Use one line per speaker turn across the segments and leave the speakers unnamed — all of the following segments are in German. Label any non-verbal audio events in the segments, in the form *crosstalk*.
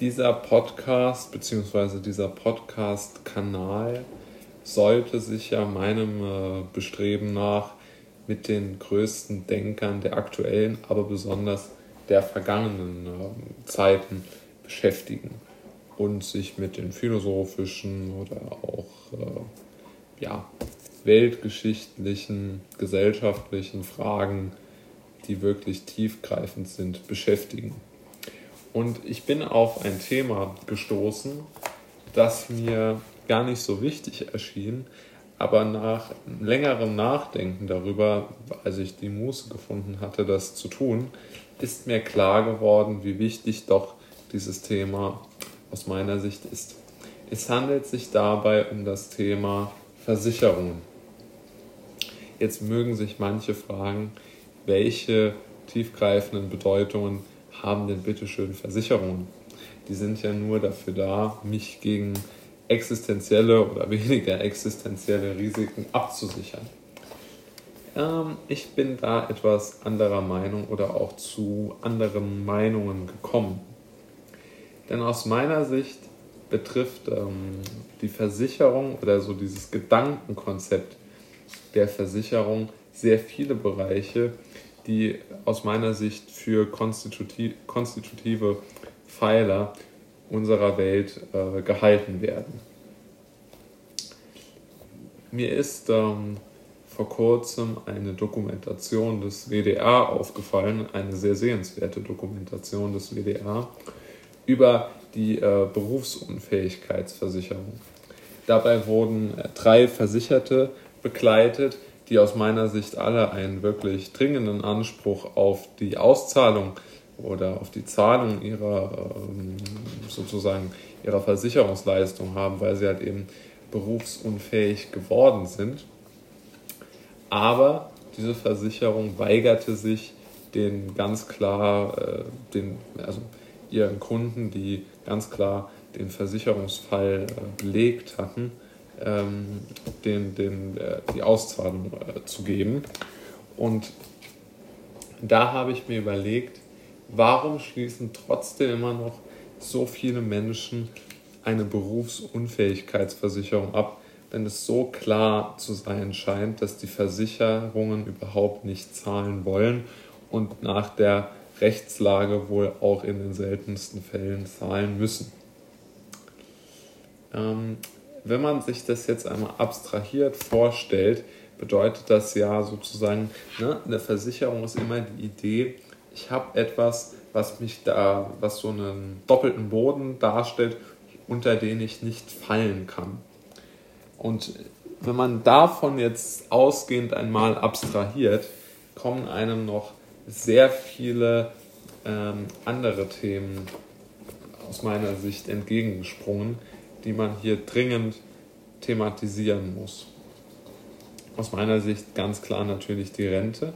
dieser Podcast bzw. dieser Podcast-Kanal sollte sich ja meinem äh, Bestreben nach mit den größten Denkern der aktuellen, aber besonders der vergangenen äh, Zeiten beschäftigen und sich mit den philosophischen oder auch äh, ja, weltgeschichtlichen, gesellschaftlichen Fragen, die wirklich tiefgreifend sind, beschäftigen. Und ich bin auf ein Thema gestoßen, das mir gar nicht so wichtig erschien, aber nach längerem Nachdenken darüber, als ich die Muße gefunden hatte, das zu tun, ist mir klar geworden, wie wichtig doch dieses Thema aus meiner Sicht ist. Es handelt sich dabei um das Thema Versicherungen. Jetzt mögen sich manche fragen, welche tiefgreifenden Bedeutungen haben denn bitteschön Versicherungen? Die sind ja nur dafür da, mich gegen existenzielle oder *laughs* weniger existenzielle Risiken abzusichern. Ähm, ich bin da etwas anderer Meinung oder auch zu anderen Meinungen gekommen. Denn aus meiner Sicht betrifft ähm, die Versicherung oder so dieses Gedankenkonzept der Versicherung sehr viele Bereiche, die aus meiner Sicht für konstitutiv, konstitutive Pfeiler unserer Welt äh, gehalten werden. Mir ist ähm, vor kurzem eine Dokumentation des WDR aufgefallen, eine sehr sehenswerte Dokumentation des WDR über die äh, Berufsunfähigkeitsversicherung. Dabei wurden äh, drei Versicherte begleitet, die aus meiner Sicht alle einen wirklich dringenden Anspruch auf die Auszahlung oder auf die Zahlung ihrer ähm, sozusagen ihrer Versicherungsleistung haben, weil sie halt eben berufsunfähig geworden sind. Aber diese Versicherung weigerte sich, den ganz klar, äh, den, also ihren Kunden, die ganz klar den Versicherungsfall äh, belegt hatten, ähm, den, den, äh, die Auszahlung äh, zu geben. Und da habe ich mir überlegt, warum schließen trotzdem immer noch so viele Menschen eine Berufsunfähigkeitsversicherung ab, wenn es so klar zu sein scheint, dass die Versicherungen überhaupt nicht zahlen wollen und nach der Rechtslage wohl auch in den seltensten Fällen zahlen müssen. Ähm, wenn man sich das jetzt einmal abstrahiert vorstellt, bedeutet das ja sozusagen, ne, eine Versicherung ist immer die Idee, ich habe etwas, was mich da, was so einen doppelten Boden darstellt, unter den ich nicht fallen kann. Und wenn man davon jetzt ausgehend einmal abstrahiert, kommen einem noch sehr viele ähm, andere Themen aus meiner Sicht entgegengesprungen, die man hier dringend thematisieren muss. Aus meiner Sicht ganz klar natürlich die Rente.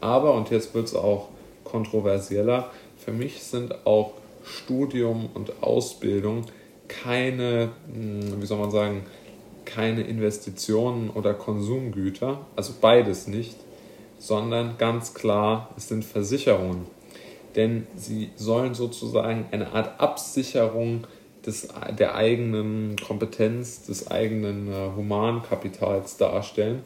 Aber, und jetzt wird es auch kontroversieller, für mich sind auch Studium und Ausbildung keine, hm, wie soll man sagen, keine Investitionen oder Konsumgüter, also beides nicht, sondern ganz klar, es sind Versicherungen. Denn sie sollen sozusagen eine Art Absicherung des, der eigenen Kompetenz, des eigenen äh, Humankapitals darstellen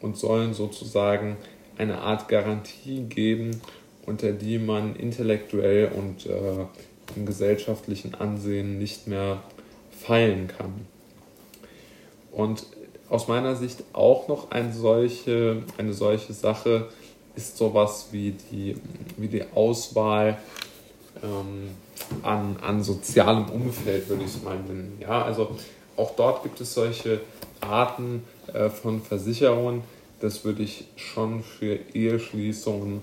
und sollen sozusagen eine Art Garantie geben, unter die man intellektuell und äh, im gesellschaftlichen Ansehen nicht mehr fallen kann. Und aus meiner Sicht auch noch eine solche, eine solche Sache ist sowas wie die, wie die Auswahl ähm, an, an sozialem Umfeld, würde ich es mal nennen. Ja, also auch dort gibt es solche Arten äh, von Versicherungen. Das würde ich schon für Eheschließungen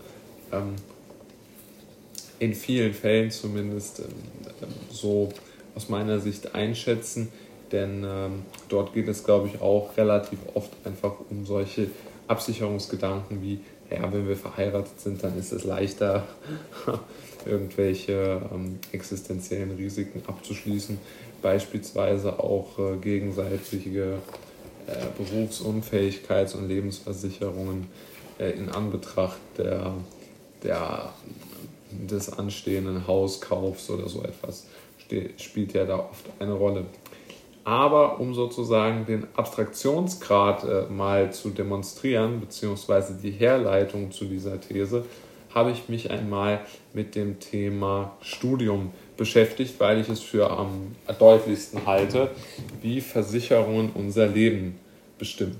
ähm, in vielen Fällen zumindest ähm, so aus meiner Sicht einschätzen, denn ähm, dort geht es, glaube ich, auch relativ oft einfach um solche Absicherungsgedanken wie, ja, wenn wir verheiratet sind, dann ist es leichter, *laughs* irgendwelche ähm, existenziellen Risiken abzuschließen, beispielsweise auch äh, gegenseitige äh, Berufsunfähigkeits- und Lebensversicherungen äh, in Anbetracht der, der, des anstehenden Hauskaufs oder so etwas spielt ja da oft eine Rolle. Aber um sozusagen den Abstraktionsgrad äh, mal zu demonstrieren, beziehungsweise die Herleitung zu dieser These, habe ich mich einmal mit dem Thema Studium beschäftigt, weil ich es für am deutlichsten halte, wie Versicherungen unser Leben bestimmen.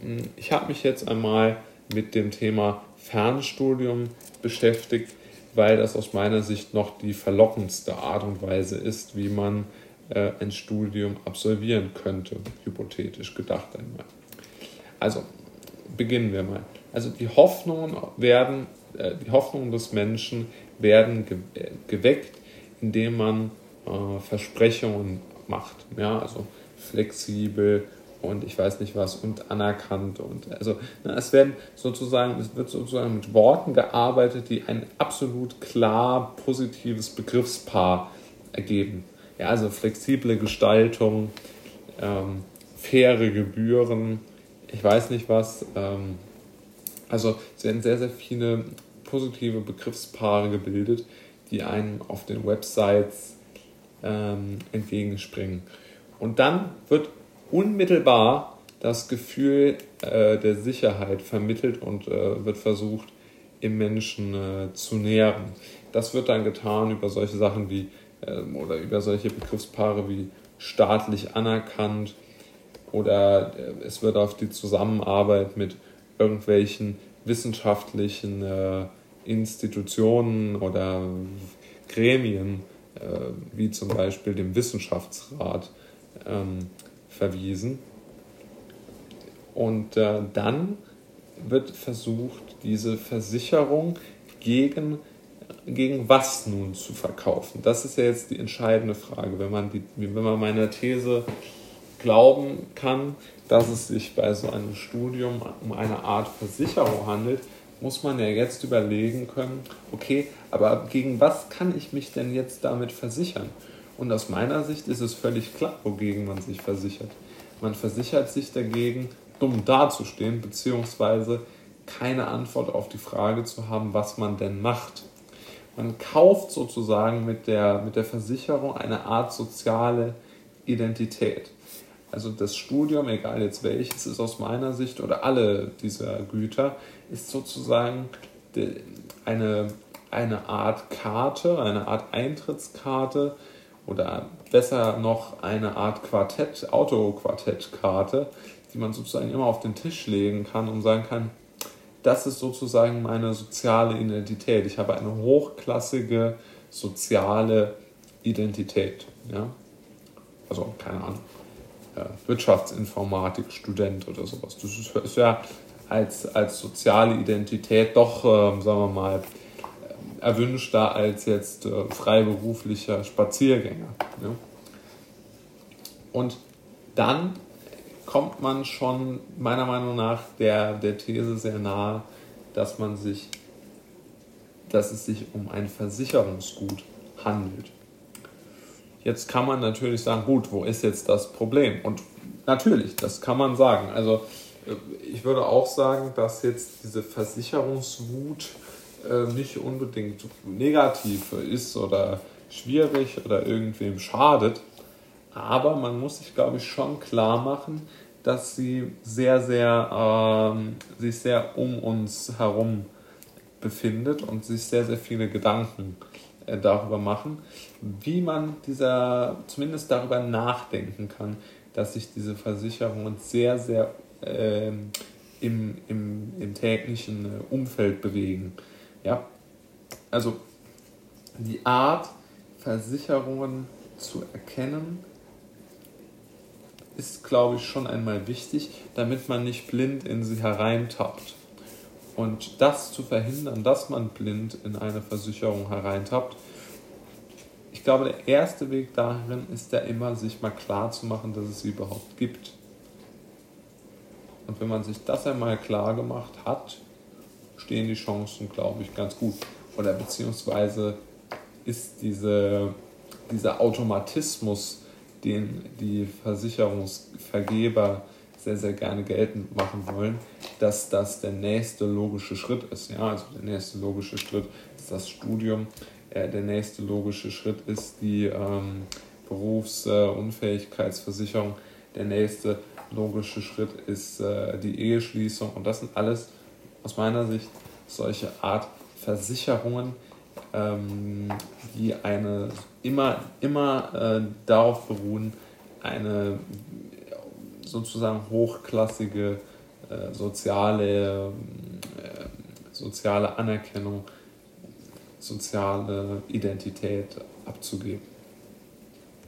Hm, ich habe mich jetzt einmal mit dem Thema Fernstudium beschäftigt, weil das aus meiner Sicht noch die verlockendste Art und Weise ist, wie man äh, ein Studium absolvieren könnte, hypothetisch gedacht einmal. Also beginnen wir mal. Also die Hoffnungen werden, äh, die Hoffnungen des Menschen werden ge äh, geweckt, indem man äh, Versprechungen macht. Ja, also flexibel, und ich weiß nicht was und anerkannt und also na, es werden sozusagen es wird sozusagen mit Worten gearbeitet, die ein absolut klar positives Begriffspaar ergeben. Ja, also flexible Gestaltung, ähm, faire Gebühren, ich weiß nicht was. Ähm, also es werden sehr sehr viele positive Begriffspaare gebildet, die einem auf den Websites ähm, entgegenspringen. Und dann wird unmittelbar das Gefühl äh, der Sicherheit vermittelt und äh, wird versucht, im Menschen äh, zu nähren. Das wird dann getan über solche Sachen wie ähm, oder über solche Begriffspaare wie staatlich anerkannt oder äh, es wird auf die Zusammenarbeit mit irgendwelchen wissenschaftlichen äh, Institutionen oder Gremien, äh, wie zum Beispiel dem Wissenschaftsrat, ähm, verwiesen. Und äh, dann wird versucht, diese Versicherung gegen, gegen was nun zu verkaufen. Das ist ja jetzt die entscheidende Frage. Wenn man, die, wenn man meiner These glauben kann, dass es sich bei so einem Studium um eine Art Versicherung handelt, muss man ja jetzt überlegen können, okay, aber gegen was kann ich mich denn jetzt damit versichern? Und aus meiner Sicht ist es völlig klar, wogegen man sich versichert. Man versichert sich dagegen, dumm dazustehen, beziehungsweise keine Antwort auf die Frage zu haben, was man denn macht. Man kauft sozusagen mit der, mit der Versicherung eine Art soziale Identität. Also das Studium, egal jetzt welches, ist aus meiner Sicht, oder alle dieser Güter, ist sozusagen eine, eine Art Karte, eine Art Eintrittskarte, oder besser noch eine Art Quartett, Autoquartettkarte, die man sozusagen immer auf den Tisch legen kann und sagen kann, das ist sozusagen meine soziale Identität. Ich habe eine hochklassige soziale Identität. Ja? Also, keine Ahnung, Wirtschaftsinformatik, Student oder sowas. Das ist, ist ja als, als soziale Identität doch, äh, sagen wir mal, erwünschter als jetzt äh, freiberuflicher Spaziergänger. Ne? Und dann kommt man schon meiner Meinung nach der, der These sehr nahe, dass man sich, dass es sich um ein Versicherungsgut handelt. Jetzt kann man natürlich sagen, gut, wo ist jetzt das Problem? Und natürlich, das kann man sagen. Also äh, ich würde auch sagen, dass jetzt diese Versicherungswut äh, nicht unbedingt negativ ist oder schwierig oder irgendwem schadet. Aber man muss sich, glaube ich, schon klar machen, dass sie sehr, sehr, ähm, sich sehr um uns herum befindet und sich sehr, sehr viele Gedanken äh, darüber machen, wie man dieser, zumindest darüber nachdenken kann, dass sich diese Versicherungen sehr, sehr äh, im, im, im täglichen äh, Umfeld bewegen. Ja? Also die Art, Versicherungen zu erkennen, ist, glaube ich, schon einmal wichtig, damit man nicht blind in sie hereintappt. Und das zu verhindern, dass man blind in eine Versicherung hereintappt, ich glaube, der erste Weg darin ist ja immer, sich mal klar zu machen, dass es sie überhaupt gibt. Und wenn man sich das einmal klar gemacht hat, stehen die Chancen, glaube ich, ganz gut. Oder beziehungsweise ist diese, dieser Automatismus, den die Versicherungsvergeber sehr, sehr gerne geltend machen wollen, dass das der nächste logische Schritt ist. Ja, also der nächste logische Schritt ist das Studium. äh, der nächste logische Schritt ist die ähm, Berufsunfähigkeitsversicherung. der nächste logische Schritt ist äh, die Eheschließung. Und das sind alles aus meiner Sicht solche Art Versicherungen, ähm, die eine immer, immer äh, darauf beruhen, eine sozusagen hochklassige äh, soziale, äh, soziale Anerkennung, soziale Identität abzugeben.